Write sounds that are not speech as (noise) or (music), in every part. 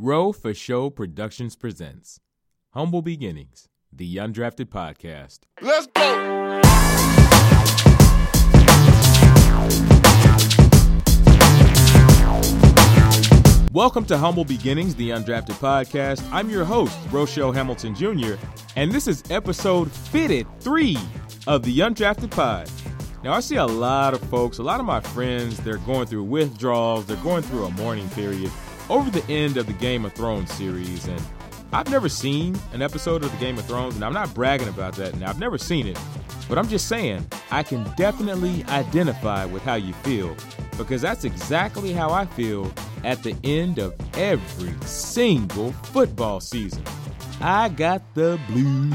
Row for Show Productions presents Humble Beginnings, the Undrafted Podcast. Let's go. Welcome to Humble Beginnings, the Undrafted Podcast. I'm your host, Rochelle Hamilton Jr., and this is episode fitted three of the Undrafted Pod. Now, I see a lot of folks, a lot of my friends, they're going through withdrawals, they're going through a mourning period over the end of the Game of Thrones series, and I've never seen an episode of the Game of Thrones, and I'm not bragging about that, and I've never seen it, but I'm just saying, I can definitely identify with how you feel, because that's exactly how I feel at the end of every single football season. I got the blues.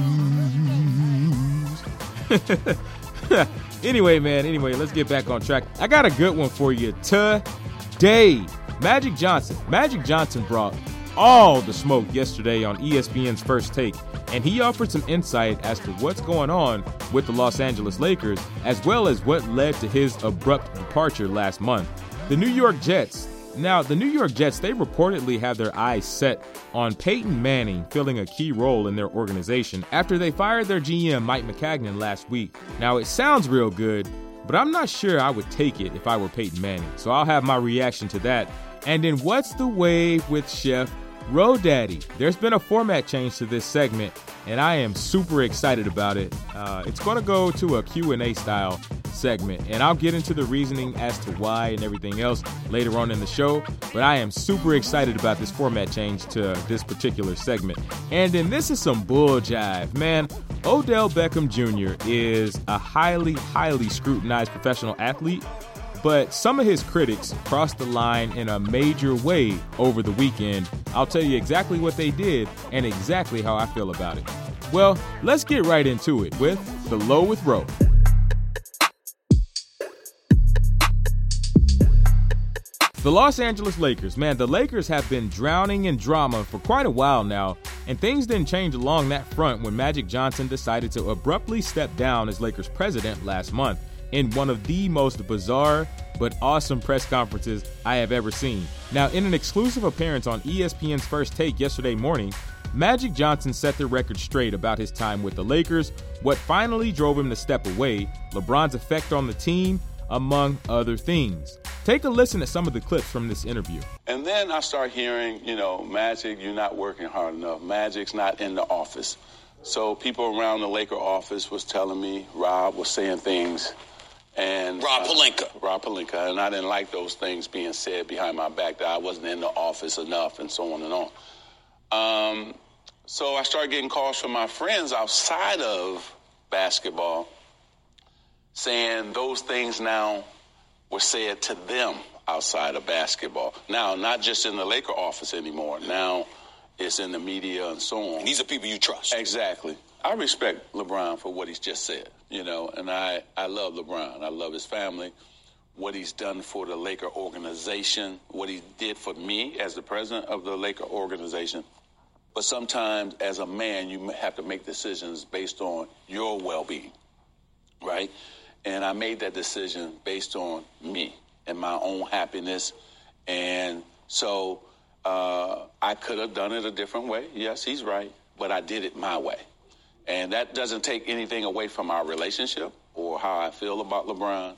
(laughs) anyway, man, anyway, let's get back on track. I got a good one for you today. Magic Johnson. Magic Johnson brought all the smoke yesterday on ESPN's First Take, and he offered some insight as to what's going on with the Los Angeles Lakers, as well as what led to his abrupt departure last month. The New York Jets. Now, the New York Jets, they reportedly have their eyes set on Peyton Manning filling a key role in their organization after they fired their GM, Mike Maccagnan, last week. Now, it sounds real good, but I'm not sure I would take it if I were Peyton Manning, so I'll have my reaction to that. And then, what's the wave with Chef Ro Daddy. There's been a format change to this segment, and I am super excited about it. Uh, it's going to go to a Q&A style segment, and I'll get into the reasoning as to why and everything else later on in the show. But I am super excited about this format change to this particular segment. And then this is some bull jive, man. Odell Beckham Jr. is a highly, highly scrutinized professional athlete but some of his critics crossed the line in a major way over the weekend. I'll tell you exactly what they did and exactly how I feel about it. Well, let's get right into it with The Low with Row. The Los Angeles Lakers, man, the Lakers have been drowning in drama for quite a while now, and things didn't change along that front when Magic Johnson decided to abruptly step down as Lakers president last month in one of the most bizarre but awesome press conferences I have ever seen. Now, in an exclusive appearance on ESPN's First Take yesterday morning, Magic Johnson set the record straight about his time with the Lakers, what finally drove him to step away, LeBron's effect on the team, among other things. Take a listen to some of the clips from this interview. And then I start hearing, you know, Magic, you're not working hard enough. Magic's not in the office. So people around the Laker office was telling me, Rob was saying things and Rob. Uh, Rob Pelinka, and I didn't like those things being said behind my back that I wasn't in the office enough, and so on and on. Um, so I started getting calls from my friends outside of basketball saying those things now were said to them outside of basketball. Now, not just in the Laker office anymore. Now it's in the media and so on. And these are people you trust. Exactly. I respect LeBron for what he's just said, you know, and I, I love LeBron. I love his family, what he's done for the Laker organization, what he did for me as the president of the Laker organization. But sometimes, as a man, you have to make decisions based on your well being, right? And I made that decision based on me and my own happiness. And so uh, I could have done it a different way. Yes, he's right. But I did it my way. And that doesn't take anything away from our relationship or how I feel about LeBron.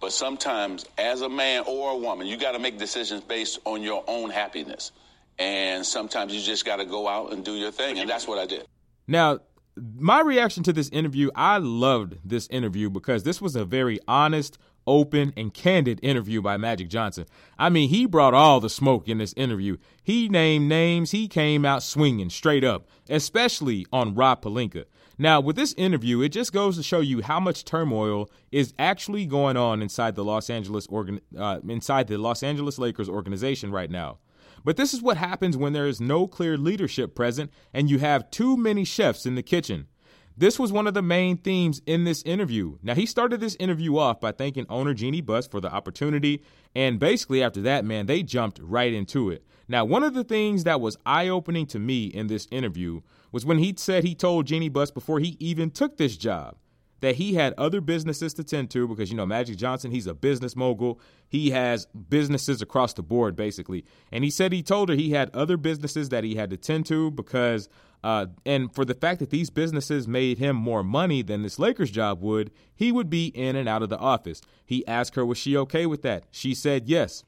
But sometimes, as a man or a woman, you got to make decisions based on your own happiness. And sometimes you just got to go out and do your thing. And that's what I did. Now, my reaction to this interview, I loved this interview because this was a very honest, open, and candid interview by Magic Johnson. I mean, he brought all the smoke in this interview. He named names, he came out swinging straight up, especially on Rob Pelinka. Now, with this interview, it just goes to show you how much turmoil is actually going on inside the Los Angeles organ, uh, inside the Los Angeles Lakers organization right now. But this is what happens when there is no clear leadership present and you have too many chefs in the kitchen. This was one of the main themes in this interview. Now, he started this interview off by thanking owner Jeanie Buss for the opportunity, and basically after that, man, they jumped right into it. Now, one of the things that was eye opening to me in this interview was when he said he told Jeanie Buss before he even took this job that he had other businesses to tend to because, you know, Magic Johnson, he's a business mogul. He has businesses across the board, basically. And he said he told her he had other businesses that he had to tend to because, uh, and for the fact that these businesses made him more money than this Lakers job would, he would be in and out of the office. He asked her, was she okay with that? She said yes.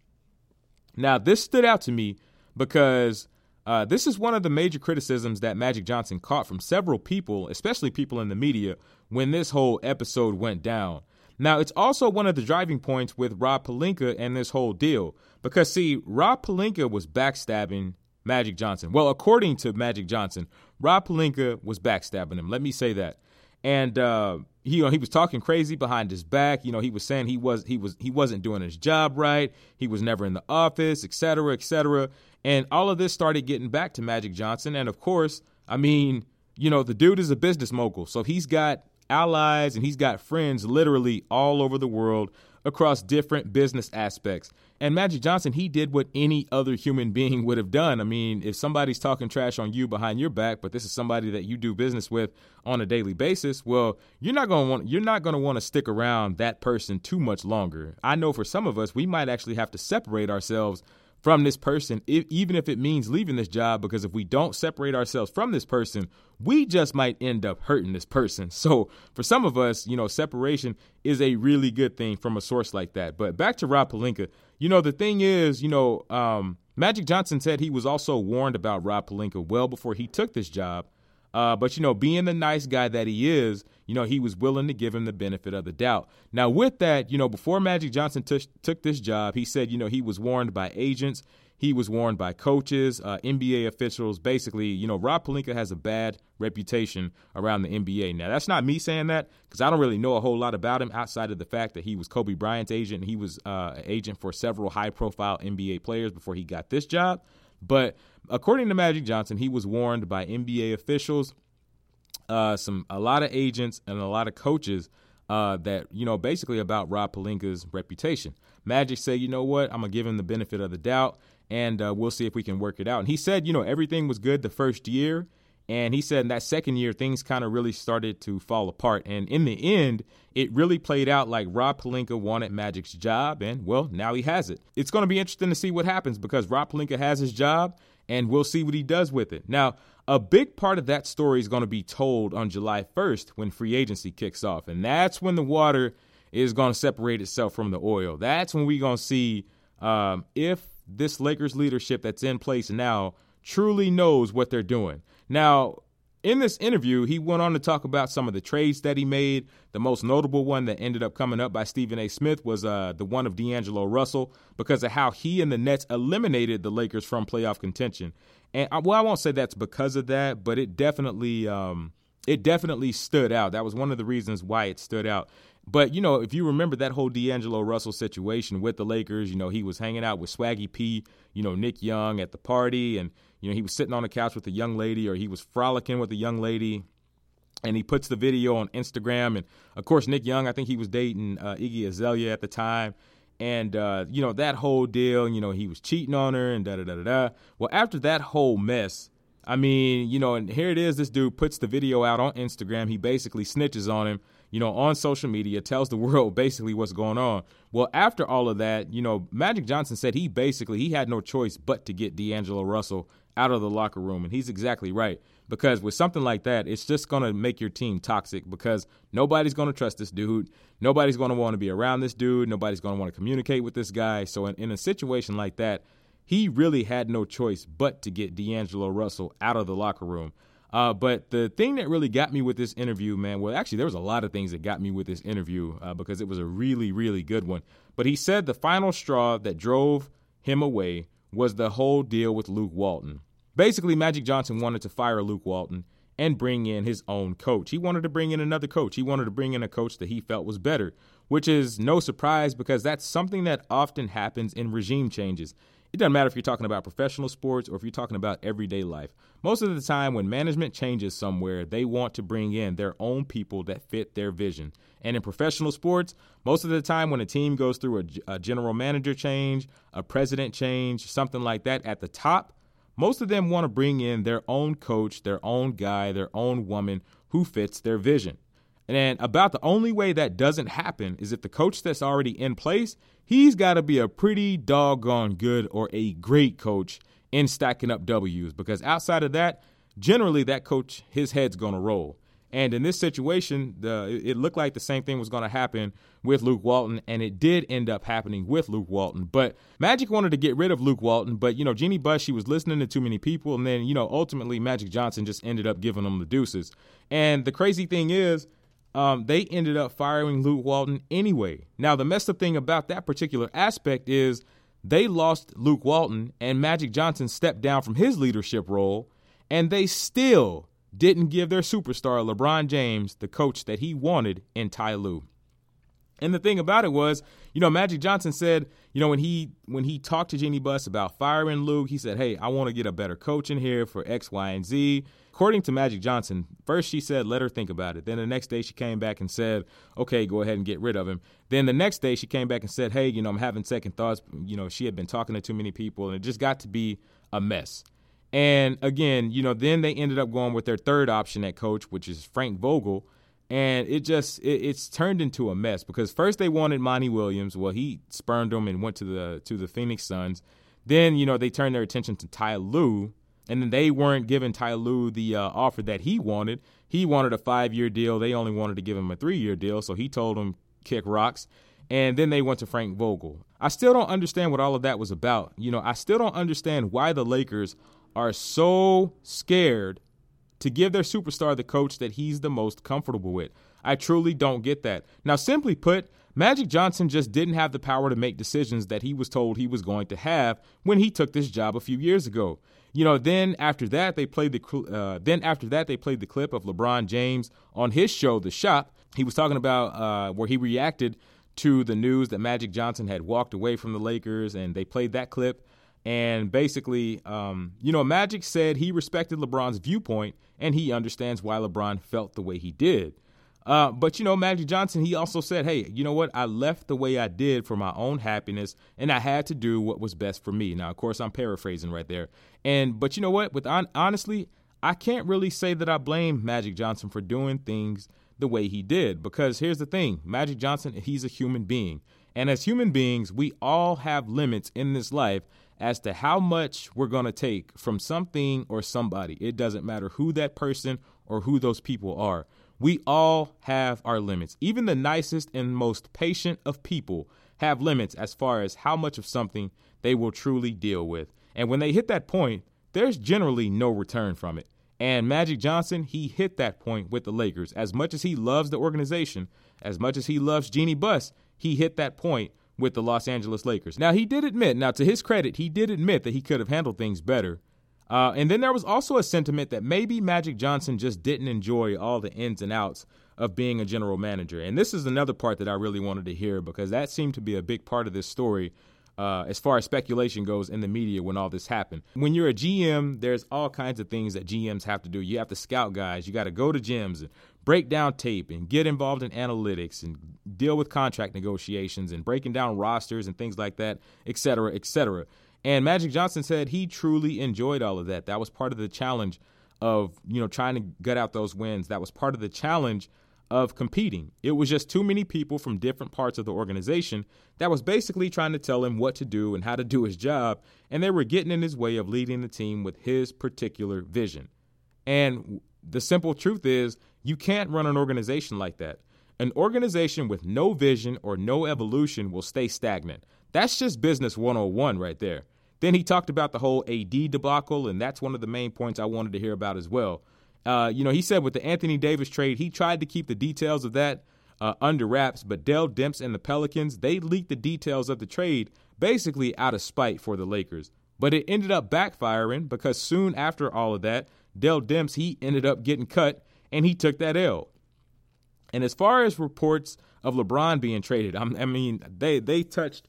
Now, this stood out to me because uh, this is one of the major criticisms that Magic Johnson caught from several people, especially people in the media, when this whole episode went down. Now, it's also one of the driving points with Rob Pelinka and this whole deal. Because, see, Rob Pelinka was backstabbing Magic Johnson. Well, according to Magic Johnson, Rob Pelinka was backstabbing him. Let me say that. And uh, he, you know, he was talking crazy behind his back. You know, he was saying he was he was he wasn't doing his job right. He was never in the office, et cetera, et cetera. And all of this started getting back to Magic Johnson. And of course, I mean, you know, the dude is a business mogul, so he's got allies and he's got friends literally all over the world across different business aspects. And Magic Johnson, he did what any other human being would have done. I mean, if somebody's talking trash on you behind your back, but this is somebody that you do business with on a daily basis, well, you're not going to want you're not going to want to stick around that person too much longer. I know for some of us, we might actually have to separate ourselves from this person, if, even if it means leaving this job, because if we don't separate ourselves from this person, we just might end up hurting this person. So for some of us, you know, separation is a really good thing from a source like that. But back to Rob Pelinka, you know, the thing is, you know, um, Magic Johnson said he was also warned about Rob Pelinka well before he took this job. Uh, but you know, being the nice guy that he is, you know, he was willing to give him the benefit of the doubt. Now, with that, you know, before Magic Johnson t- took this job, he said, you know, he was warned by agents, he was warned by coaches, uh, NBA officials. Basically, you know, Rob Pelinka has a bad reputation around the NBA. Now, that's not me saying that because I don't really know a whole lot about him outside of the fact that he was Kobe Bryant's agent. And he was uh, an agent for several high-profile NBA players before he got this job. But according to Magic Johnson, he was warned by NBA officials, uh, some a lot of agents, and a lot of coaches uh, that you know basically about Rob Pelinka's reputation. Magic said, you know what, I'm gonna give him the benefit of the doubt, and uh, we'll see if we can work it out. And he said, you know, everything was good the first year. And he said in that second year, things kind of really started to fall apart. And in the end, it really played out like Rob Pelinka wanted Magic's job. And well, now he has it. It's going to be interesting to see what happens because Rob Pelinka has his job and we'll see what he does with it. Now, a big part of that story is going to be told on July 1st when free agency kicks off. And that's when the water is going to separate itself from the oil. That's when we're going to see um, if this Lakers leadership that's in place now truly knows what they're doing. Now, in this interview, he went on to talk about some of the trades that he made. The most notable one that ended up coming up by Stephen A. Smith was uh, the one of D'Angelo Russell because of how he and the Nets eliminated the Lakers from playoff contention. And uh, well, I won't say that's because of that, but it definitely um, it definitely stood out. That was one of the reasons why it stood out. But you know, if you remember that whole D'Angelo Russell situation with the Lakers, you know he was hanging out with Swaggy P, you know Nick Young at the party, and you know he was sitting on the couch with a young lady, or he was frolicking with a young lady, and he puts the video on Instagram. And of course, Nick Young, I think he was dating uh, Iggy Azalea at the time, and uh, you know that whole deal. You know he was cheating on her and da da da da. Well, after that whole mess, I mean, you know, and here it is. This dude puts the video out on Instagram. He basically snitches on him, you know, on social media, tells the (laughs) world basically what's going on. Well, after all of that, you know, Magic Johnson said he basically he had no choice but to get D'Angelo Russell out of the locker room, and he's exactly right. Because with something like that, it's just going to make your team toxic because nobody's going to trust this dude. Nobody's going to want to be around this dude. Nobody's going to want to communicate with this guy. So, in, in a situation like that, he really had no choice but to get D'Angelo Russell out of the locker room. Uh, but the thing that really got me with this interview, man, well, actually, there was a lot of things that got me with this interview uh, because it was a really, really good one. But he said the final straw that drove him away was the whole deal with Luke Walton. Basically, Magic Johnson wanted to fire Luke Walton and bring in his own coach. He wanted to bring in another coach. He wanted to bring in a coach that he felt was better, which is no surprise because that's something that often happens in regime changes. It doesn't matter if you're talking about professional sports or if you're talking about everyday life. Most of the time, when management changes somewhere, they want to bring in their own people that fit their vision. And in professional sports, most of the time, when a team goes through a, a general manager change, a president change, something like that at the top, most of them want to bring in their own coach, their own guy, their own woman who fits their vision. And about the only way that doesn't happen is if the coach that's already in place, he's got to be a pretty doggone good or a great coach in stacking up W's because outside of that, generally that coach his head's going to roll. And in this situation, the, it looked like the same thing was going to happen with Luke Walton, and it did end up happening with Luke Walton. But Magic wanted to get rid of Luke Walton, but you know, Jeanie Buss, she was listening to too many people, and then you know, ultimately Magic Johnson just ended up giving them the deuces. And the crazy thing is, um, they ended up firing Luke Walton anyway. Now, the messed up thing about that particular aspect is they lost Luke Walton, and Magic Johnson stepped down from his leadership role, and they still didn't give their superstar LeBron James the coach that he wanted in Ty Lue. And the thing about it was, you know, Magic Johnson said, you know, when he when he talked to Jeanie Buss about firing Luke, he said, "Hey, I want to get a better coach in here for X, Y, and Z." According to Magic Johnson, first she said, let her think about it. Then the next day she came back and said, okay, go ahead and get rid of him. Then the next day she came back and said, hey, you know, I'm having second thoughts. You know, she had been talking to too many people and it just got to be a mess. And again, you know, then they ended up going with their third option at coach, which is Frank Vogel. And it just it, it's turned into a mess because first they wanted Monty Williams. Well, he spurned them and went to the to the Phoenix Suns. Then, you know, they turned their attention to Ty Lue and then they weren't giving Ty Lue the uh, offer that he wanted. He wanted a five year deal. They only wanted to give him a three year deal. So he told him, kick rocks. And then they went to Frank Vogel. I still don't understand what all of that was about. You know, I still don't understand why the Lakers are so scared to give their superstar the coach that he's the most comfortable with. I truly don't get that. Now, simply put, Magic Johnson just didn't have the power to make decisions that he was told he was going to have when he took this job a few years ago. You know, then after that they played the uh, then after that they played the clip of LeBron James on his show The Shop. He was talking about uh, where he reacted to the news that Magic Johnson had walked away from the Lakers, and they played that clip. And basically, um, you know, Magic said he respected LeBron's viewpoint and he understands why LeBron felt the way he did. Uh, but you know, Magic Johnson, he also said, "Hey, you know what? I left the way I did for my own happiness, and I had to do what was best for me." Now, of course, I'm paraphrasing right there. And but you know what? With on, honestly, I can't really say that I blame Magic Johnson for doing things the way he did because here's the thing: Magic Johnson, he's a human being, and as human beings, we all have limits in this life as to how much we're going to take from something or somebody. It doesn't matter who that person or who those people are. We all have our limits. Even the nicest and most patient of people have limits as far as how much of something they will truly deal with. And when they hit that point, there's generally no return from it. And Magic Johnson, he hit that point with the Lakers. As much as he loves the organization, as much as he loves Jeanie Buss, he hit that point with the Los Angeles Lakers. Now, he did admit, now to his credit, he did admit that he could have handled things better. Uh, and then there was also a sentiment that maybe Magic Johnson just didn't enjoy all the ins and outs of being a general manager. And this is another part that I really wanted to hear because that seemed to be a big part of this story uh, as far as speculation goes in the media when all this happened. When you're a GM, there's all kinds of things that GMs have to do. You have to scout guys, you got to go to gyms and break down tape and get involved in analytics and deal with contract negotiations and breaking down rosters and things like that, et cetera, et cetera. And Magic Johnson said he truly enjoyed all of that. That was part of the challenge of, you know, trying to gut out those wins. That was part of the challenge of competing. It was just too many people from different parts of the organization that was basically trying to tell him what to do and how to do his job, and they were getting in his way of leading the team with his particular vision. And the simple truth is, you can't run an organization like that. An organization with no vision or no evolution will stay stagnant. That's just business 101 right there. Then he talked about the whole AD debacle, and that's one of the main points I wanted to hear about as well. Uh, you know, he said with the Anthony Davis trade, he tried to keep the details of that uh, under wraps, but Dell Demps and the Pelicans, they leaked the details of the trade basically out of spite for the Lakers. But it ended up backfiring because soon after all of that, Dell Demps, he ended up getting cut and he took that L. And as far as reports of LeBron being traded, I mean, they, they touched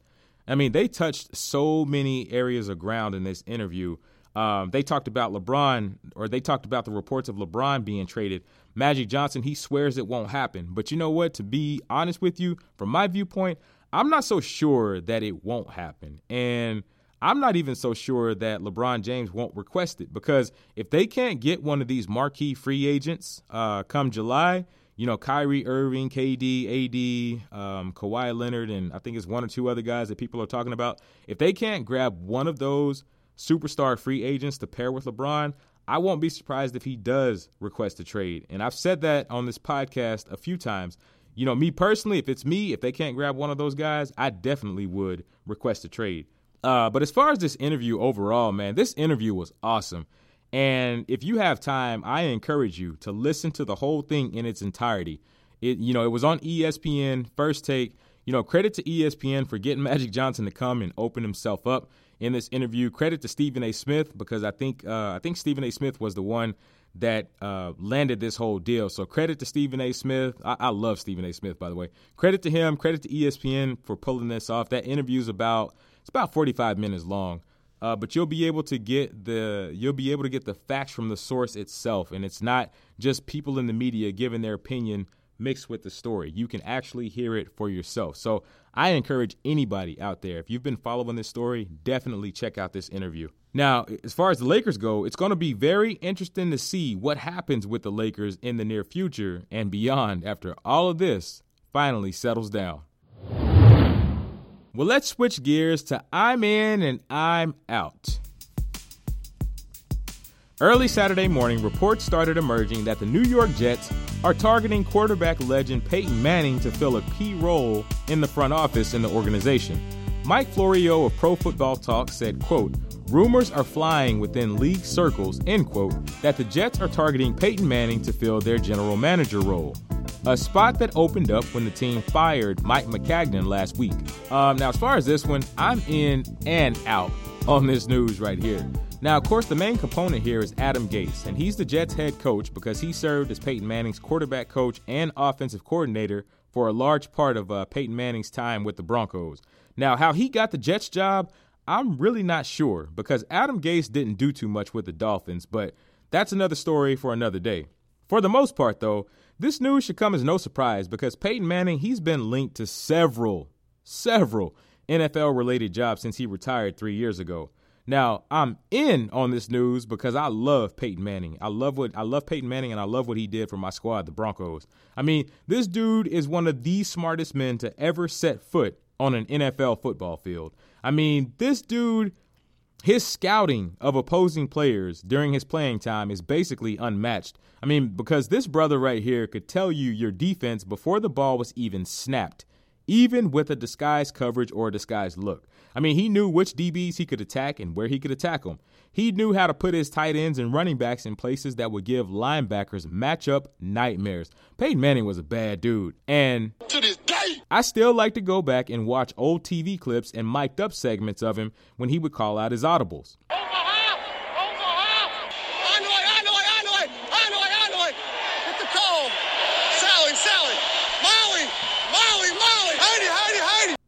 I mean, they touched so many areas of ground in this interview. Um, they talked about LeBron, or they talked about the reports of LeBron being traded. Magic Johnson, he swears it won't happen. But you know what? To be honest with you, from my viewpoint, I'm not so sure that it won't happen. And I'm not even so sure that LeBron James won't request it because if they can't get one of these marquee free agents uh, come July, you know, Kyrie Irving, KD, AD, um, Kawhi Leonard, and I think it's one or two other guys that people are talking about. If they can't grab one of those superstar free agents to pair with LeBron, I won't be surprised if he does request a trade. And I've said that on this podcast a few times. You know, me personally, if it's me, if they can't grab one of those guys, I definitely would request a trade. Uh, but as far as this interview overall, man, this interview was awesome. And if you have time, I encourage you to listen to the whole thing in its entirety. It, you know, it was on ESPN, first take. You know, credit to ESPN for getting (laughs) Magic Johnson to come and open himself up in this interview. Credit to Stephen A. Smith because I think uh, I think Stephen A. Smith was the one that uh, landed this whole deal. So credit to Stephen A. Smith. I, I love Stephen A. Smith, by the way. Credit to him. Credit to ESPN for pulling this off. That interview is about it's about 45 minutes long. Uh, but you'll be able to get the you'll be able to get the facts from the source itself, and it's not just people in the media giving their opinion mixed with the story. You can actually hear it for yourself. So I encourage anybody out there, if you've been following this story, definitely check out this interview. Now, as far as the Lakers go, it's going to be very interesting to see what happens with the Lakers in the near future and beyond after all of this finally settles down. Well, let's switch gears to I'm in and I'm out. Early Saturday morning, reports started emerging that the New York Jets are targeting quarterback legend Peyton Manning to fill a key role in the front office in the organization. Mike Florio of Pro Football Talk said, quote, Rumors are flying within league circles, end quote, that the Jets are targeting Peyton Manning to fill their general manager role a spot that opened up when the team fired Mike Maccagnan last week. Um, now, as far as this one, I'm in and out on this news right here. Now, of course, the main component here is Adam Gase, and he's the Jets head coach because he served as Peyton Manning's quarterback coach and offensive coordinator for a large part of uh, Peyton Manning's time with the Broncos. Now, how he got the Jets job, I'm really not sure because Adam Gase didn't do too much with the Dolphins, but that's another story for another day. For the most part, though, this news should come as no surprise because Peyton Manning, he's been linked to several, several NFL related jobs since he retired three years ago. Now, I'm in on this news because I love Peyton Manning. I love what I love Peyton Manning and I love what he did for my squad, the Broncos. I mean, this dude is one of the smartest men to ever set foot on an NFL football field. I mean, this dude his scouting of opposing players during his playing time is basically unmatched. I mean, because this brother right here could tell you your defense before the ball was even snapped, even with a disguised coverage or a disguised look. I mean, he knew which DBs he could attack and where he could attack them. He knew how to put his tight ends and running backs in places that would give linebackers matchup nightmares. Peyton Manning was a bad dude. And to this day, I still like to go back and watch old TV clips and mic'd up segments of him when he would call out his audibles. Oh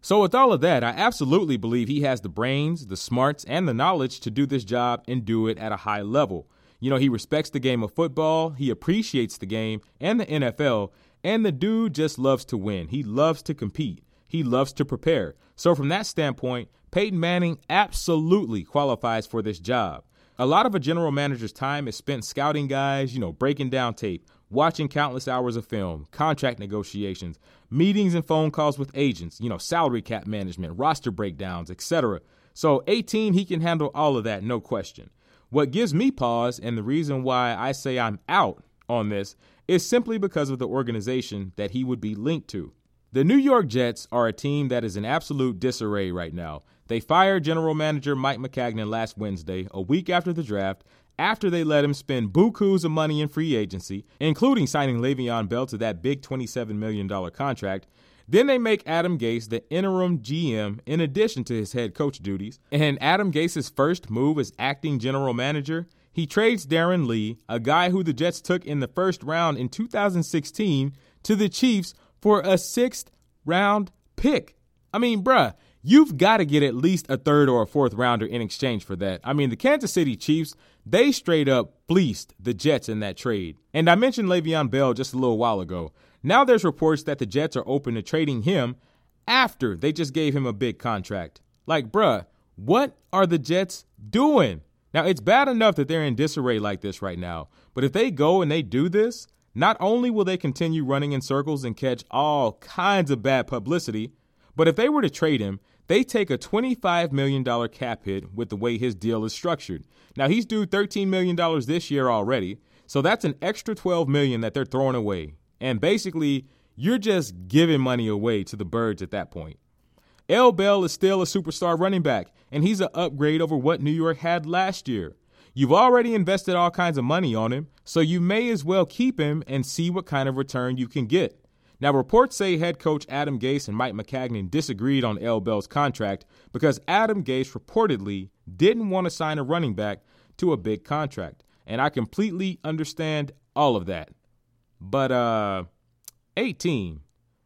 So, with all of that, I absolutely believe he has the brains, the smarts, and the knowledge to do this job and do it at a high level. You know, he respects the game of football, he appreciates the game and the NFL, and the dude just loves to win. He loves to compete, he loves to prepare. So, from that standpoint, Peyton Manning absolutely qualifies for this job. A lot of a general manager's time is spent scouting guys, you know, breaking down tape, watching countless hours of film, contract negotiations, meetings and phone calls with agents, you know, salary cap management, roster breakdowns, etc. So 18, he can handle all of that, no question. What gives me pause and the reason why I say I'm out on this is simply because of the organization that he would be linked to. The New York Jets are a team that is in absolute disarray right now. They fired general manager Mike Maccagnan last Wednesday, a week after the draft, after they let him spend bukus of money in free agency, including signing Le'Veon Bell to that big $27 million contract. Then they make Adam Gase the interim GM in addition to his head coach duties. And Adam Gase's first move as acting general manager, he trades Darron Lee, a guy who the Jets took in the first round in 2016, to the Chiefs for a sixth round pick. I mean, bruh, you've got to get at least a third or a fourth rounder in exchange for that. I mean, the Kansas City Chiefs, they straight up fleeced the Jets in that trade. And I mentioned Le'Veon Bell just a little while ago. Now there's reports that the Jets are open to trading him after they just gave him a big contract. Like, bruh, what are the Jets doing? Now, it's bad enough that they're in disarray like this right now, but if they go and they do this, not only will they continue running in circles and catch all kinds of bad publicity, but if they were to trade him, they take a $25 million cap hit with the way his deal is structured. Now he's due $13 million this year already, so that's an extra 12 million that they're throwing away. And basically, you're just giving money away to the birds at that point. L. Bell is still a superstar running back, and he's an upgrade over what New York had last year. You've already invested all kinds of money on him, so you may as well keep him and see what kind of return you can get. Now, reports say head coach Adam Gase and Mike Maccagnan disagreed on L. Bell's contract because Adam Gase reportedly didn't want to sign a running back to a big contract. And I completely understand all of that. But, uh, 18,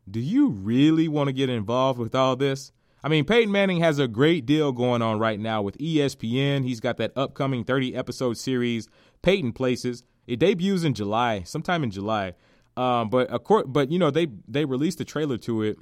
do you really want to get involved with all this? I mean, Peyton Manning has a great deal going on right now with ESPN. He's got that upcoming 30 episode series, Peyton Places. It debuts in July, sometime in July. Um, but of course, but you know they they released a trailer to it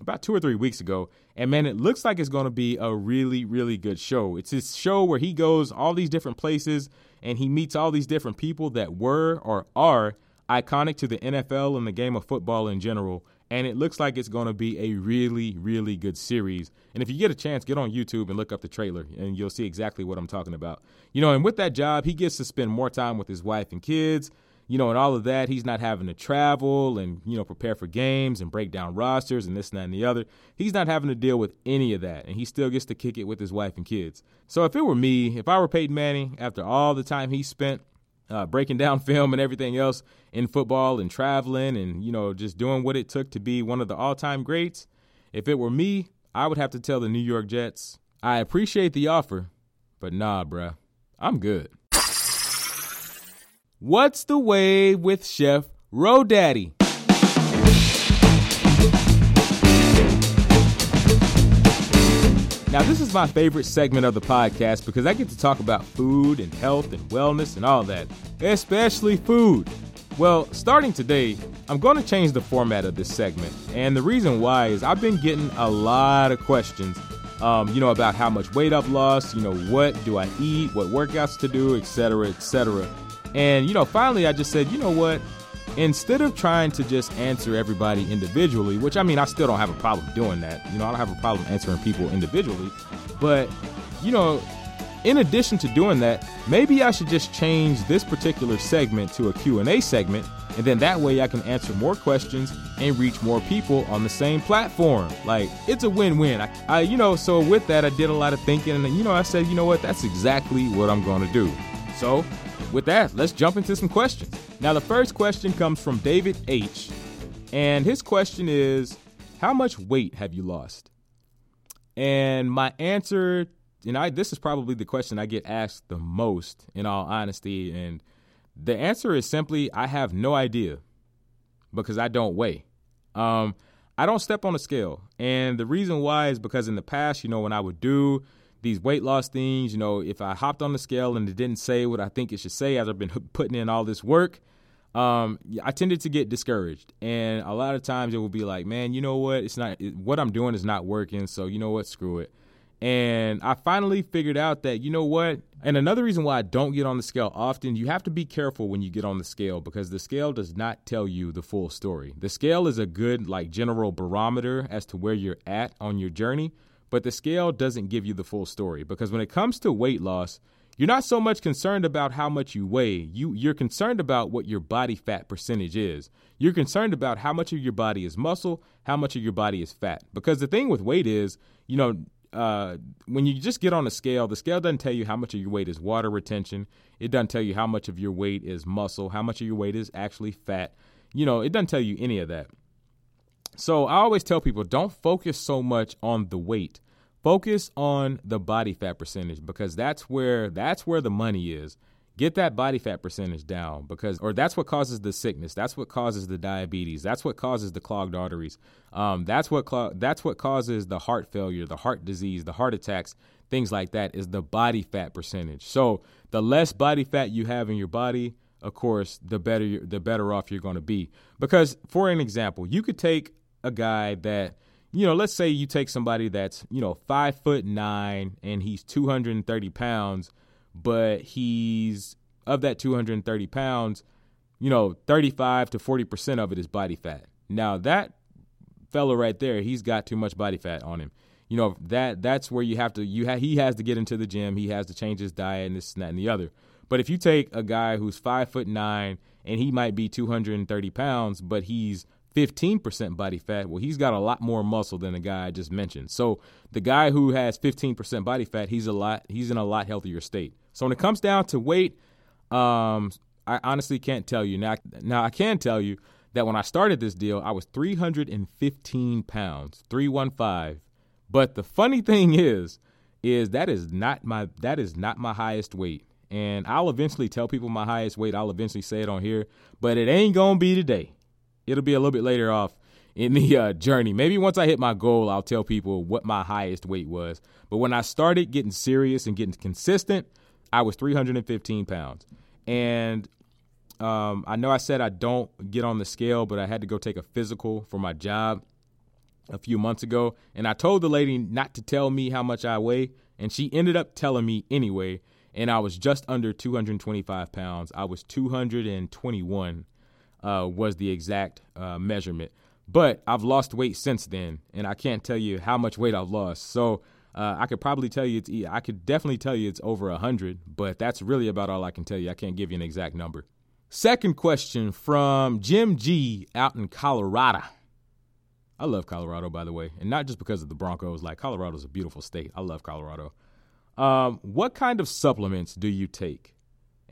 about two or three weeks ago, and man, it looks like it's going to be a really really good show. It's this show where he goes all these different places and he meets all these different people that were or are iconic to the NFL and the game of football in general and it looks like it's going to be a really, really good series. And if you get a chance, get on YouTube and look up the trailer, and you'll see exactly what I'm talking about. You know, and with that job, he gets to spend more time with his wife and kids. You know, and all of that, he's not having to travel and, you know, prepare for games and break down rosters and this and that and the other. He's not having to deal with any of that, and he still gets to kick it with his wife and kids. So if it were me, if I were Peyton Manning, after all the time he spent uh, breaking (laughs) down film and everything else in football and traveling and, you know, just doing what it took to be one of the all time greats. If it were me, I would have to tell the New York Jets, I appreciate the offer, but nah, bruh, I'm good. What's the way with Chef Ro Daddy? Now, this is my favorite segment of the podcast because I get to talk about food and health and wellness and all that, especially food. Well, starting today, I'm going to change the format of this segment. And the reason why is I've been getting a lot of questions, um, you know, about how much weight I've lost, you know, what do I eat, what workouts to do, etc., etc. And, you know, finally I just said, you know what? instead of trying to just answer everybody individually, which I mean, I still don't have a problem doing that. You know, I don't have a problem answering people individually. But, you know, in addition to doing that, maybe I should just change this particular segment to a Q&A segment and then that way I can answer more questions and reach more people on the same platform. Like it's a win-win. I, I you know, so with that I did a lot of thinking and you know, I said, you know what, that's exactly what I'm going to do. So, with that, let's jump into some questions. Now, the first question comes from David H. And his question is How much weight have you lost? And my answer, and I this is probably the question I get asked the most in all honesty. And the answer is simply I have no idea because I don't weigh. Um, I don't step on a scale. And the reason why is because in the past, you know, when I would do these weight loss things, you know, if I hopped on the scale and it didn't say what I think it should say as I've been (laughs) putting in all this work, um, I tended to get discouraged. And a lot of times it will be like, man, you know what? It's not, it, what I'm doing is not working. So, you know what? Screw it. And I finally figured out that, you know what? And another reason why I don't get on the scale often, you have to be careful when you get on the scale because the scale does not tell you the full story. The scale is a good, like, general barometer as to where you're at on your journey but the scale doesn't give you the full story because when it comes to weight loss, you're not so much concerned about how much you weigh. You you're concerned about what your body fat percentage is. You're concerned about how much of your body is muscle, how much of your body is fat. Because the thing with weight is, you know, uh, when you just get on a scale, the scale doesn't tell you how much of your weight is water retention. It doesn't tell you how much of your weight is muscle, how much of your weight is actually fat. You know, it doesn't tell you any of that. So I always tell people don't focus so much on the weight. Focus on the body fat percentage because that's where that's where the money is. Get that body fat percentage down because or that's what causes the sickness. That's what causes the diabetes. That's what causes the clogged arteries. Um, that's what clo- that's what causes the heart failure, the heart disease, the heart attacks, things like that is the body fat percentage. So the less body fat you have in your body, of course, the better the better off you're going to be. Because for an example, you could take a guy that you know, let's say you take somebody that's, you know, five foot nine and he's 230 pounds, but he's of that 230 pounds, you know, 35 to 40% of it is body fat. Now, that fella right there, he's got too much body fat on him. You know, that that's where you have to you ha- he has to get into the gym, he has to change his diet and this and that and the other. But if you take a guy who's 5 foot 9 and he might be 230 pounds, but he's 15% body fat, well, he's got a lot more muscle than the guy I just mentioned. So the guy who has 15% body fat, he's a lot he's in a lot healthier state. So when it comes down to weight, um, I honestly can't tell you. Now, now I can tell you that when I started this deal, I was 315 pounds, 315. But the funny (laughs) thing is, is that is not my that is not my highest weight. And I'll eventually tell people my highest weight. I'll eventually say it on here, but it ain't gonna be today. It'll be a little bit later off in the uh, journey. Maybe once I hit my goal, I'll tell people what my highest weight was. But when I started getting serious and getting consistent, I was 315 pounds. And um, I know I said I don't get on the scale, but I had to go take a physical for my job a few months ago. And I told the lady not to tell me how much I weigh. And she ended up telling me anyway. And I was just under 225 pounds. I was 221 uh, was the exact uh, measurement. But I've lost weight since then, and I can't tell you how much weight I've lost. So uh, I could probably tell you it's I could definitely tell you it's over a hundred, but that's really about all I can tell you. I can't give you an exact number. Second question from Jim G out in Colorado. I love Colorado, by the way, and not just because of the Broncos. Like Colorado's a beautiful state. I love Colorado. Um, what kind of supplements do you take?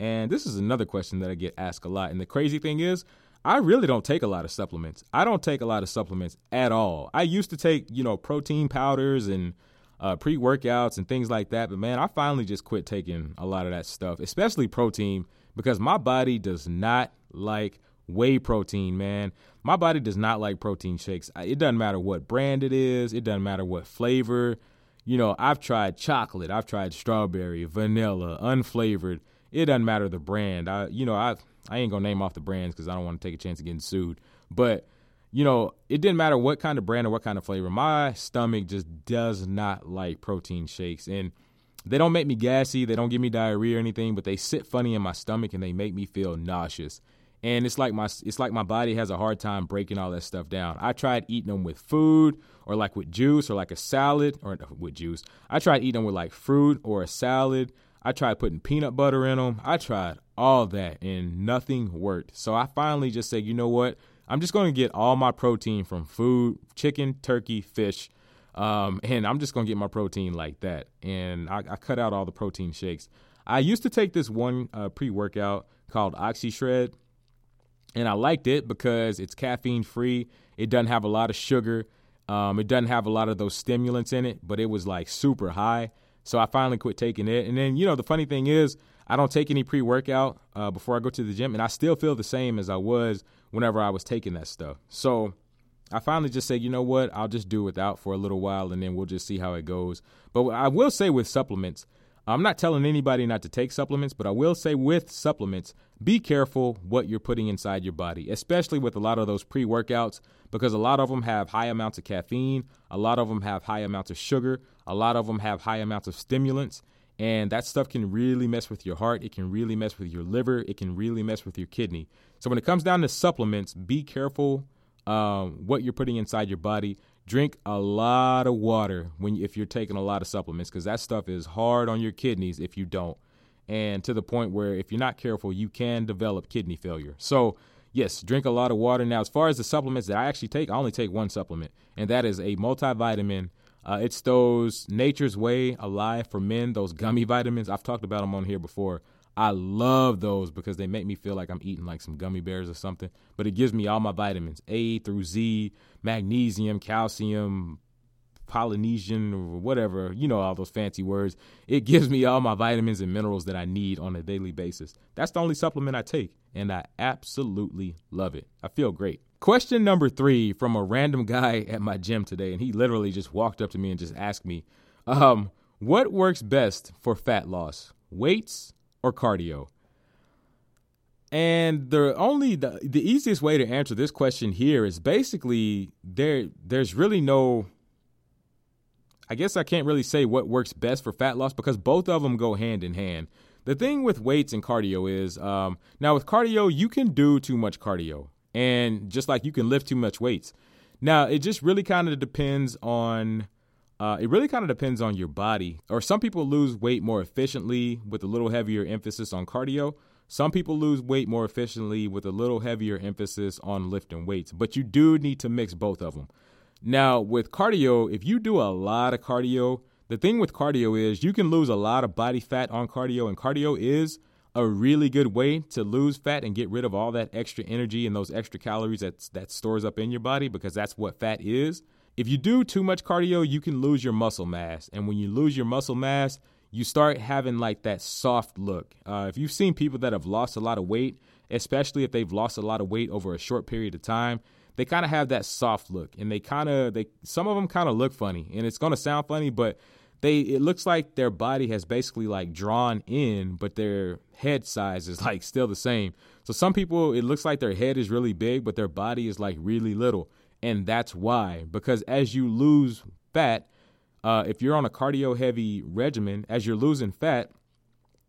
And this is another question that I get asked a lot. And the crazy thing is, I really don't take a lot of supplements. I don't take a lot of supplements at all. I used to take, you know, protein powders and uh, pre workouts and things like that. But man, I finally just quit taking a lot of that stuff, especially protein, because my body does not like whey protein, man. My body does not like protein shakes. It doesn't matter what brand it is, it doesn't matter what flavor. You know, I've tried chocolate, I've tried strawberry, vanilla, unflavored. It doesn't matter the brand. I, you know, I I ain't gonna name off the brands because I don't want to take a chance of getting sued. But you know, it didn't matter what kind of brand or what kind of flavor. My stomach just does not like protein shakes. And they don't make me gassy, they don't give me diarrhea or anything, but they sit funny in my stomach and they make me feel nauseous. And it's like my it's like my body has a hard time breaking all that stuff down. I tried eating them with food or like with juice or like a salad or with juice. I tried eating them with like fruit or a salad. I tried putting peanut butter in them. I tried all that and nothing worked. So I finally just said, you know what? I'm just going to get all my protein from food, chicken, turkey, fish, um, and I'm just going to get my protein like that. And I, I, cut out all the protein shakes. I used to take this one uh, pre workout called OxyShred, and I liked it because it's caffeine free. It doesn't have a lot of sugar. Um, it doesn't have a lot of those stimulants in it, but it was like super high. So I finally quit taking it. And then, you know, the funny thing is, I don't take any pre workout uh, before I go to the gym, and I still feel the same as I was whenever I was taking that stuff. So I finally just said, you know what, I'll just do without for a little while, and then we'll just see how it goes. But I will say with supplements, I'm not telling anybody not to take supplements, but I will say with supplements, be careful what you're putting inside your body, especially with a lot of those pre workouts, because a lot of them have high amounts of caffeine, a lot of them have high amounts of sugar, a lot of them have high amounts of stimulants. And that stuff can really mess with your heart. It can really mess with your liver. It can really mess with your kidney. So when it comes down to supplements, be careful um, what you're putting inside your body. Drink a lot of water when if you're taking a lot of supplements because that stuff is hard on your kidneys if you don't. And to the point where if you're not careful, you can develop kidney failure. So yes, drink a lot of water. Now, as far as the supplements that I actually take, I only take one supplement, and that is a multivitamin uh, it's those Nature's Way Alive for Men, those gummy (laughs) vitamins. I've talked about them on here before. I love those because they make me feel like I'm eating like some gummy bears or something. But it gives me all my vitamins A through Z, magnesium, calcium, Polynesian, or whatever, you know, all those fancy words. It gives me all my vitamins and minerals that I need on a daily basis. That's the only supplement I take, and I absolutely love it. I feel great. Question number three from a random guy at my gym today, and he literally just walked up to me and just asked me, um, "What works best for fat loss, weights or cardio?" And the only the, the easiest way to answer this question here is basically there there's really no I guess I can't really say what works best for fat loss because both of them go hand in hand. the thing with weights and cardio is um, now with cardio, you can do too much cardio. And just like you can lift too much weights. Now, it just really kind of depends on. Uh, it really kind of depends on your body. Or some people lose weight more efficiently with a little heavier emphasis on cardio. Some people lose weight more efficiently with a little heavier emphasis on lifting weights. But you do need to mix both of them. Now, with cardio, if you do a lot of cardio, the thing with cardio is you can lose a lot of body fat on cardio, and cardio is a really good way to lose fat and get rid of all that extra energy and those extra calories that that stores up in your body because that's what fat is. If you do too much cardio, you can lose your muscle mass, and when you lose your muscle mass, you start having like that soft look. Uh, if you've seen people that have lost a lot of weight, especially if they've lost a lot of weight over a short period of time, they kind of have that soft look, and they kind of they some of them kind of look funny, and it's gonna sound funny, but they it looks like their body has basically like drawn in, but their head size is (laughs) like still the same. So some people it looks like their head is really big, but their body is like really little. And that's why. Because as you lose fat, uh, if you're on a cardio heavy regimen, as you're losing fat,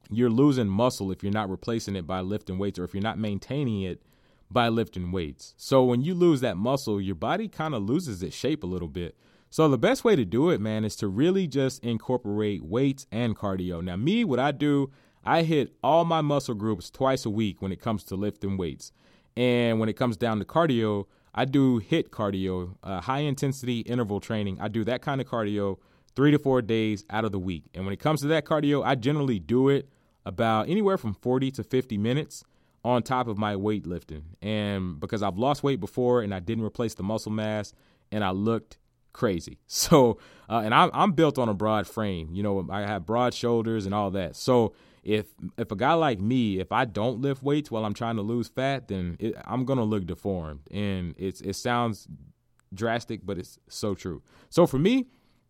you're losing muscle if you're not replacing it by lifting weights or if you're not maintaining it by lifting weights. So when you lose that muscle, your body kind of loses its shape a little bit. So the best way to do it, man, is to really just incorporate weights and cardio. Now, me, what I do, I hit all my muscle groups twice a week when it comes to lifting weights. And when it comes down to cardio, I do HIIT cardio, uh, high intensity interval training. I do that kind of cardio three to four days out of the week. And when it comes to that cardio, I generally do it about anywhere from 40 to 50 minutes on top of my weightlifting. And because I've lost weight before and I didn't replace the muscle mass and I looked crazy. (laughs) So, uh, and I'm, I'm built on a broad frame. You know, I have broad shoulders and all that. So, if if a guy like me, if I don't lift weights while I'm trying to lose fat, then it, I'm gonna look deformed. And it's it sounds drastic, but it's so true. So for me,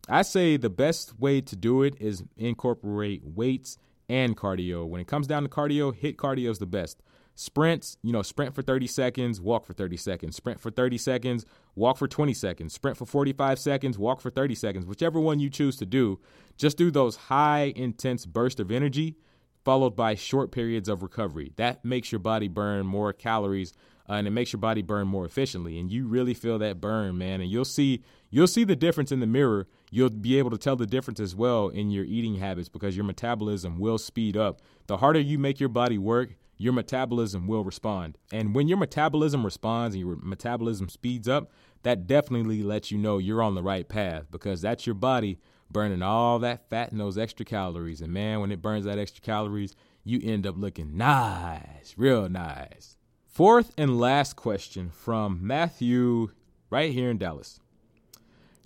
I say the best way to do it is incorporate weights and cardio. When it comes down to cardio, HIIT cardio is the best. Sprints, you know, sprint for 30 seconds, walk for 30 seconds. Sprint for 30 seconds, walk for 20 seconds. Sprint for 45 seconds, walk for 30 seconds. Whichever one you choose to do, just do those high intense bursts of energy followed by short periods of recovery. That makes your body burn more calories uh, and it makes your body burn more efficiently and you really feel that burn, man. And you'll see you'll see the difference in the mirror. You'll be able to tell the difference as well in your eating habits because your metabolism will speed up. The harder you make your body work, your metabolism will respond. And when your metabolism responds and your metabolism speeds up, that definitely lets you know you're on the right path because that's your body burning all that fat and those extra calories. And man, when it burns that extra calories, you end up looking nice, real nice. Fourth and last question from Matthew right here in Dallas.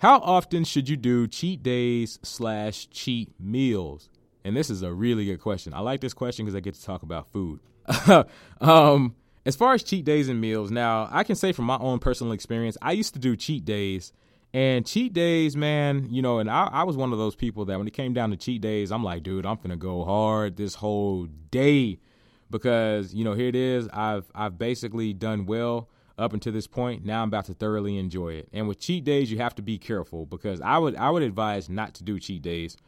How often should you do cheat days slash cheat meals? And this is a really good question. I like this question because I get to talk about food. (laughs) um, as far as cheat days and meals, now I can say from my own personal experience, I used to do cheat days. And cheat days, man, you know, and I, I was one of those people that when it came down to cheat days, I'm like, dude, I'm gonna go hard this whole day because you know here it is. I've I've basically done well up until this point. Now I'm about to thoroughly enjoy it. And with cheat days, you have to be careful because I would I would advise not to do cheat days.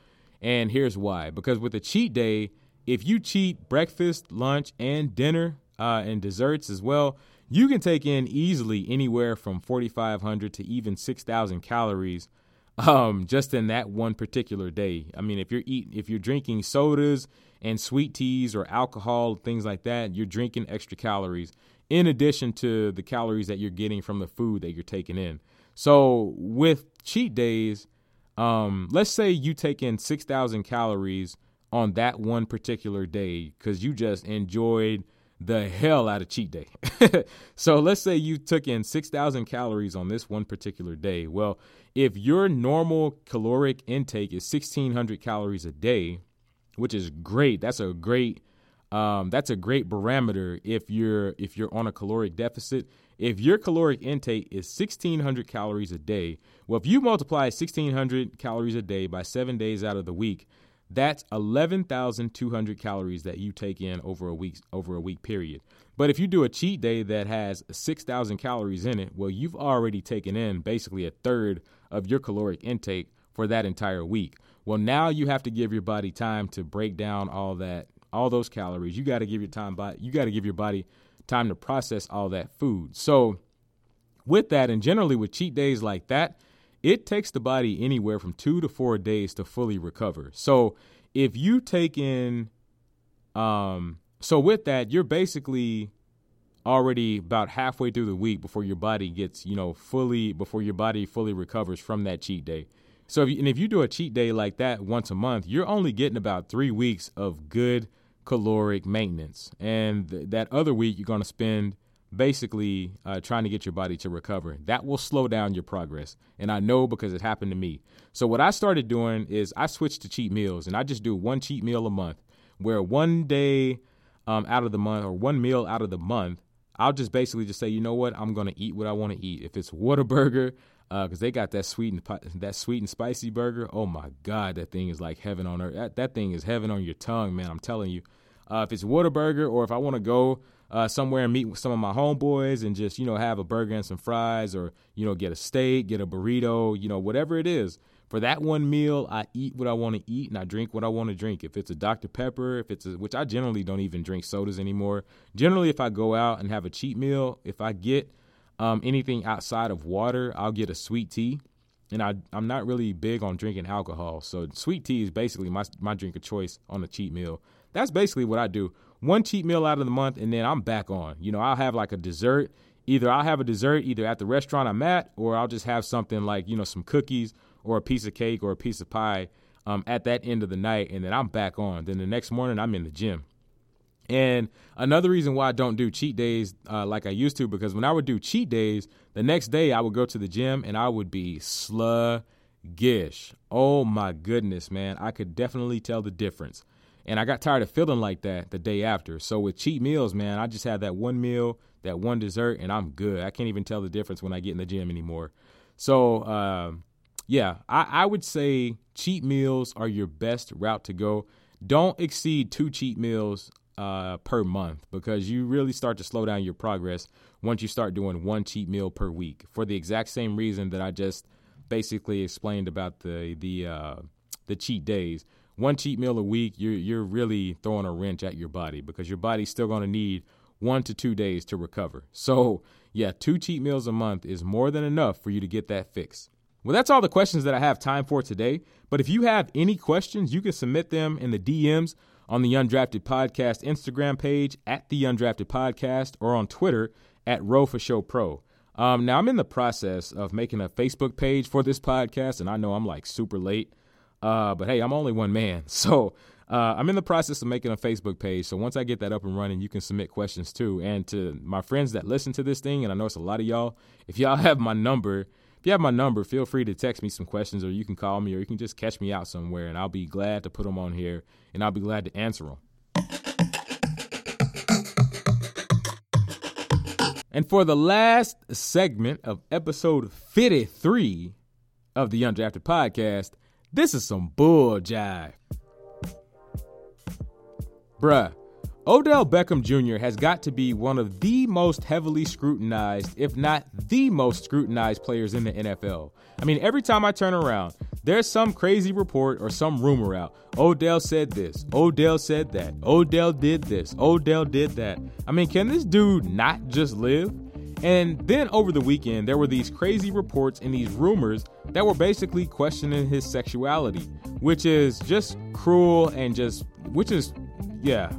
And here's why: because with a cheat day, if you cheat breakfast, lunch, and dinner, uh, and desserts as well, you can take in easily anywhere from 4,500 to even 6,000 calories um, just in that one particular day. I mean, if you're eating, if you're drinking sodas and sweet teas or alcohol, things like that, you're drinking extra calories in addition to the calories that you're getting from the food that you're taking in. So with cheat days, um, let's say you take in 6,000 calories on that one particular day because you just enjoyed the hell out of cheat day. (laughs) so let's say you took in 6,000 calories on this one particular day. Well, if your normal caloric intake is 1,600 calories a day, which is great, that's a great um, that's a great barometer if you're if you're on a caloric deficit. If your caloric intake is 1,600 calories a day, well, if you multiply 1,600 calories a day by seven days out of the week, that's 11,200 calories that you take in over a week over a week period. But if you do a cheat day that has 6,000 calories in it, well you've already taken in basically a third of your caloric intake for that entire week. Well, now you have to give your body time to break down all that all those calories. You got to give your time body, you got to give your body time to process all that food. So with that, and generally with cheat days like that, it takes the body anywhere from two to four days to fully recover. So if you take in, um, so with that, you're basically already about halfway through the week before your body gets, you know, fully before your body fully recovers from that cheat day. So if you, and if you do a cheat day like that once a month, you're only getting about three weeks of good caloric maintenance, and th- that other week you're going to spend basically uh, trying to get your body to recover. That will slow down your progress, and I know because it happened to me. So what I started doing is I switched to cheat meals, and I just do one cheat meal a month, where one day um, out of the month or one meal out of the month I'll just basically just say, you know what, I'm gonna eat what I want to eat. If it's Whataburger, because uh, they got that sweet and that sweet and spicy burger. Oh my God, that thing is like heaven on earth. That, that thing is heaven on your tongue, man. I'm telling you. Uh, if it's Whataburger, or if I want to go uh, somewhere and meet with some of my homeboys and just you know have a burger and some fries, or you know get a steak, get a burrito, you know whatever it is for that one meal, I eat what I want to eat and I drink what I want to drink. If it's a Dr. Pepper, if it's a, which I generally don't even drink sodas anymore. Generally, if I go out and have a cheat meal, if I get um, anything outside of water, I'll get a sweet tea. And I, I'm not really big on drinking alcohol. So sweet tea is basically my, my drink of choice on a cheat meal. That's basically what I do. One cheat meal out of the month, and then I'm back on. You know, I'll have like a dessert. Either I'll have a dessert either at the restaurant I'm at, or I'll just have something like, you know, some cookies or a piece of cake or a piece of pie um, at that end of the night, and then I'm back on. Then the next morning, I'm in the gym. And another reason why I don't do cheat days uh, like I used to, because when I would do cheat days, the next day I would go to the gym and I would be sluggish. Oh my goodness, man. I could definitely tell the difference. And I got tired of feeling like that the day after. So with cheat meals, man, I just had that one meal, that one dessert, and I'm good. I can't even tell the difference when I get in the gym anymore. So, um, yeah, I, I would say cheat meals are your best route to go. Don't exceed two cheat meals uh, per month because you really start to slow down your progress once you start doing one cheat meal per week for the exact same reason that I just basically explained about the the uh, the cheat days. One cheat meal a week, you're you're really throwing a wrench at your body because your body's still going to need one to two days to recover. So yeah, two cheat meals a month is more than enough for you to get that fix. Well, that's all the questions that I have time for today. But if you have any questions, you can submit them in the DMs on the Undrafted Podcast Instagram page at the Undrafted Podcast or on Twitter at Row for Show Pro. Um, now, I'm in the process of making a Facebook page for this podcast, and I know I'm like super late. Uh, but hey, I'm only one man. (laughs) So uh, I'm in the process of making a Facebook page. So once I get that up and running, you can submit questions too. And to my friends that listen to this thing, and I know it's a lot of y'all, if y'all (laughs) have my number, if you have my number, feel free to text me some questions or you can call me or you can just catch me out somewhere and I'll be glad to put them on here and I'll be glad to answer them. And for the last segment of episode 53 of the Undrafted Podcast, this is some bull jive. Bruh, Odell Beckham Jr. has got to be one of the most heavily scrutinized, if not the most scrutinized players in the NFL. I mean, every time I turn around, there's some crazy report or some rumor out. Odell said this, Odell said that, Odell did this, Odell did that. I mean, can this dude not just live? And then over the weekend, there were these crazy reports and these rumors that were basically questioning his sexuality, which is just cruel and just, which is yeah,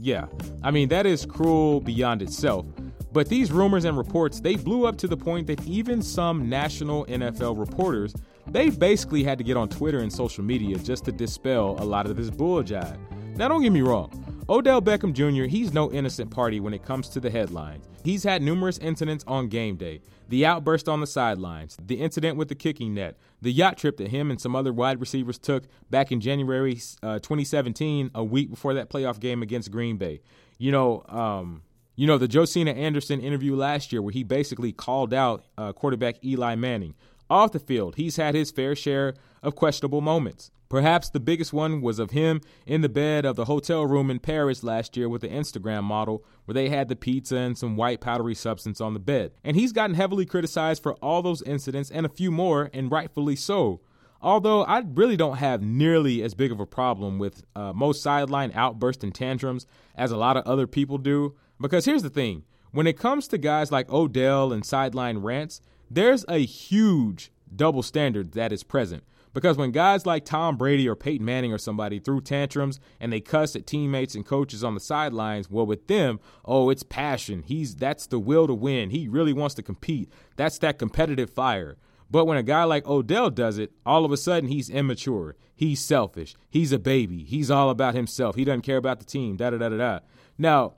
yeah. I mean, that is cruel beyond itself. But these rumors and reports, they blew up to the point that even some national NFL reporters, they basically had to get on Twitter and social media just to dispel a lot of this bull jive. Now, don't get me wrong. Odell Beckham Jr., he's no innocent party when it comes to the headlines. He's had numerous incidents on game day the outburst on the sidelines, the incident with the kicking net, the yacht trip that him and some other wide receivers took back in January uh, 2017, a week before that playoff game against Green Bay. You know, um, you know the Josina Anderson interview last year where he basically called out uh, quarterback Eli Manning. Off the field, he's had his fair share of questionable moments. Perhaps the biggest one was of him in the bed of the hotel room in Paris last year with the Instagram model, where they had the pizza and some white powdery substance on the bed. And he's gotten heavily criticized for all those incidents and a few more, and rightfully so. Although I really don't have nearly as big of a problem with uh, most sideline outbursts and tantrums as a lot of other people do. Because here's the thing when it comes to guys like Odell and sideline rants, there's a huge double standard that is present. Because when guys like Tom Brady or Peyton Manning or somebody threw tantrums and they cuss at teammates and coaches on the sidelines, well, with them, oh, it's passion. He's that's the will to win. He really wants to compete. That's that competitive fire. But when a guy like Odell does it, all of a sudden he's immature. He's selfish. He's a baby. He's all about himself. He doesn't care about the team. Da da da da da. Now,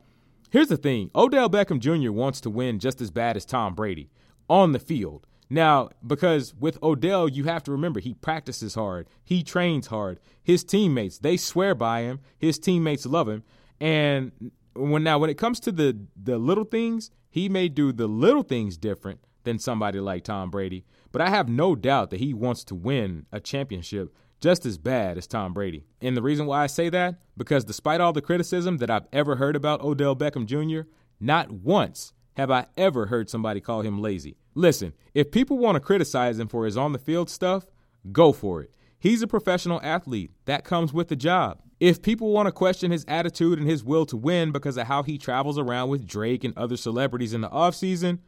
here's the thing Odell Beckham Jr. wants to win just as bad as Tom Brady on the field. Now, because with Odell, you have to remember he practices hard, he trains hard. His teammates, they swear by him. His teammates love him. And when now when it comes to the the little things, he may do the little things different than somebody like Tom Brady. But I have no doubt that he wants to win a championship just as bad as Tom Brady. And the reason why I say that, because despite all the criticism that I've ever heard about Odell Beckham Jr., not once have I ever heard somebody call him lazy. Listen, if people want to criticize him for his on the field stuff, go for it. He's a professional athlete. That comes with the job. If people want to question his attitude and his will to win because of how he travels around with Drake and other celebrities in the offseason,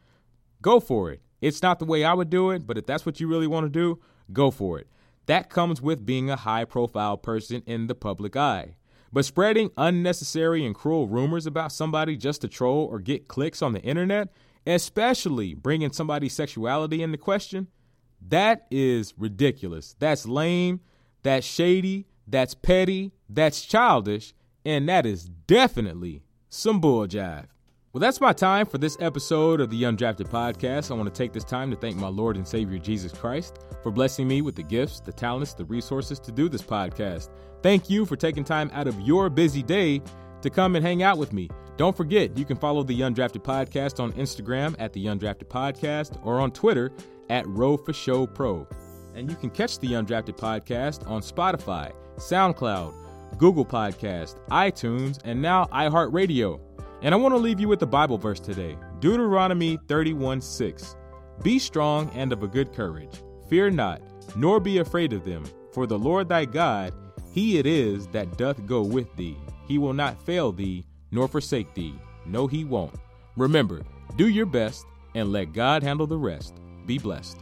go for it. It's not the way I would do it, but if that's what you really want to do, go for it. That comes with being a high profile person in the public eye. But spreading unnecessary and cruel rumors about somebody just to troll or get clicks on the internet especially bringing somebody's sexuality into question, that is ridiculous. That's lame. That's shady. That's petty. That's childish. And that is definitely some bull jive. Well, that's my time for this episode of the Undrafted Podcast. I want to take this time to thank my Lord and Savior Jesus Christ for blessing me with the gifts, the talents, the resources to do this podcast. Thank you for taking time out of your busy day to come and hang out with me. Don't forget, you can follow the Undrafted Podcast on Instagram at the Undrafted Podcast or on Twitter at Row for Show Pro. And you can catch the Undrafted Podcast on Spotify, SoundCloud, Google Podcast, iTunes, and now iHeartRadio. And I want to leave you with the Bible verse today Deuteronomy 31 6. Be strong and of a good courage. Fear not, nor be afraid of them, for the Lord thy God, he it is that doth go with thee. He will not fail thee nor forsake thee. No, he won't. Remember, do your best and let God handle the rest. Be blessed.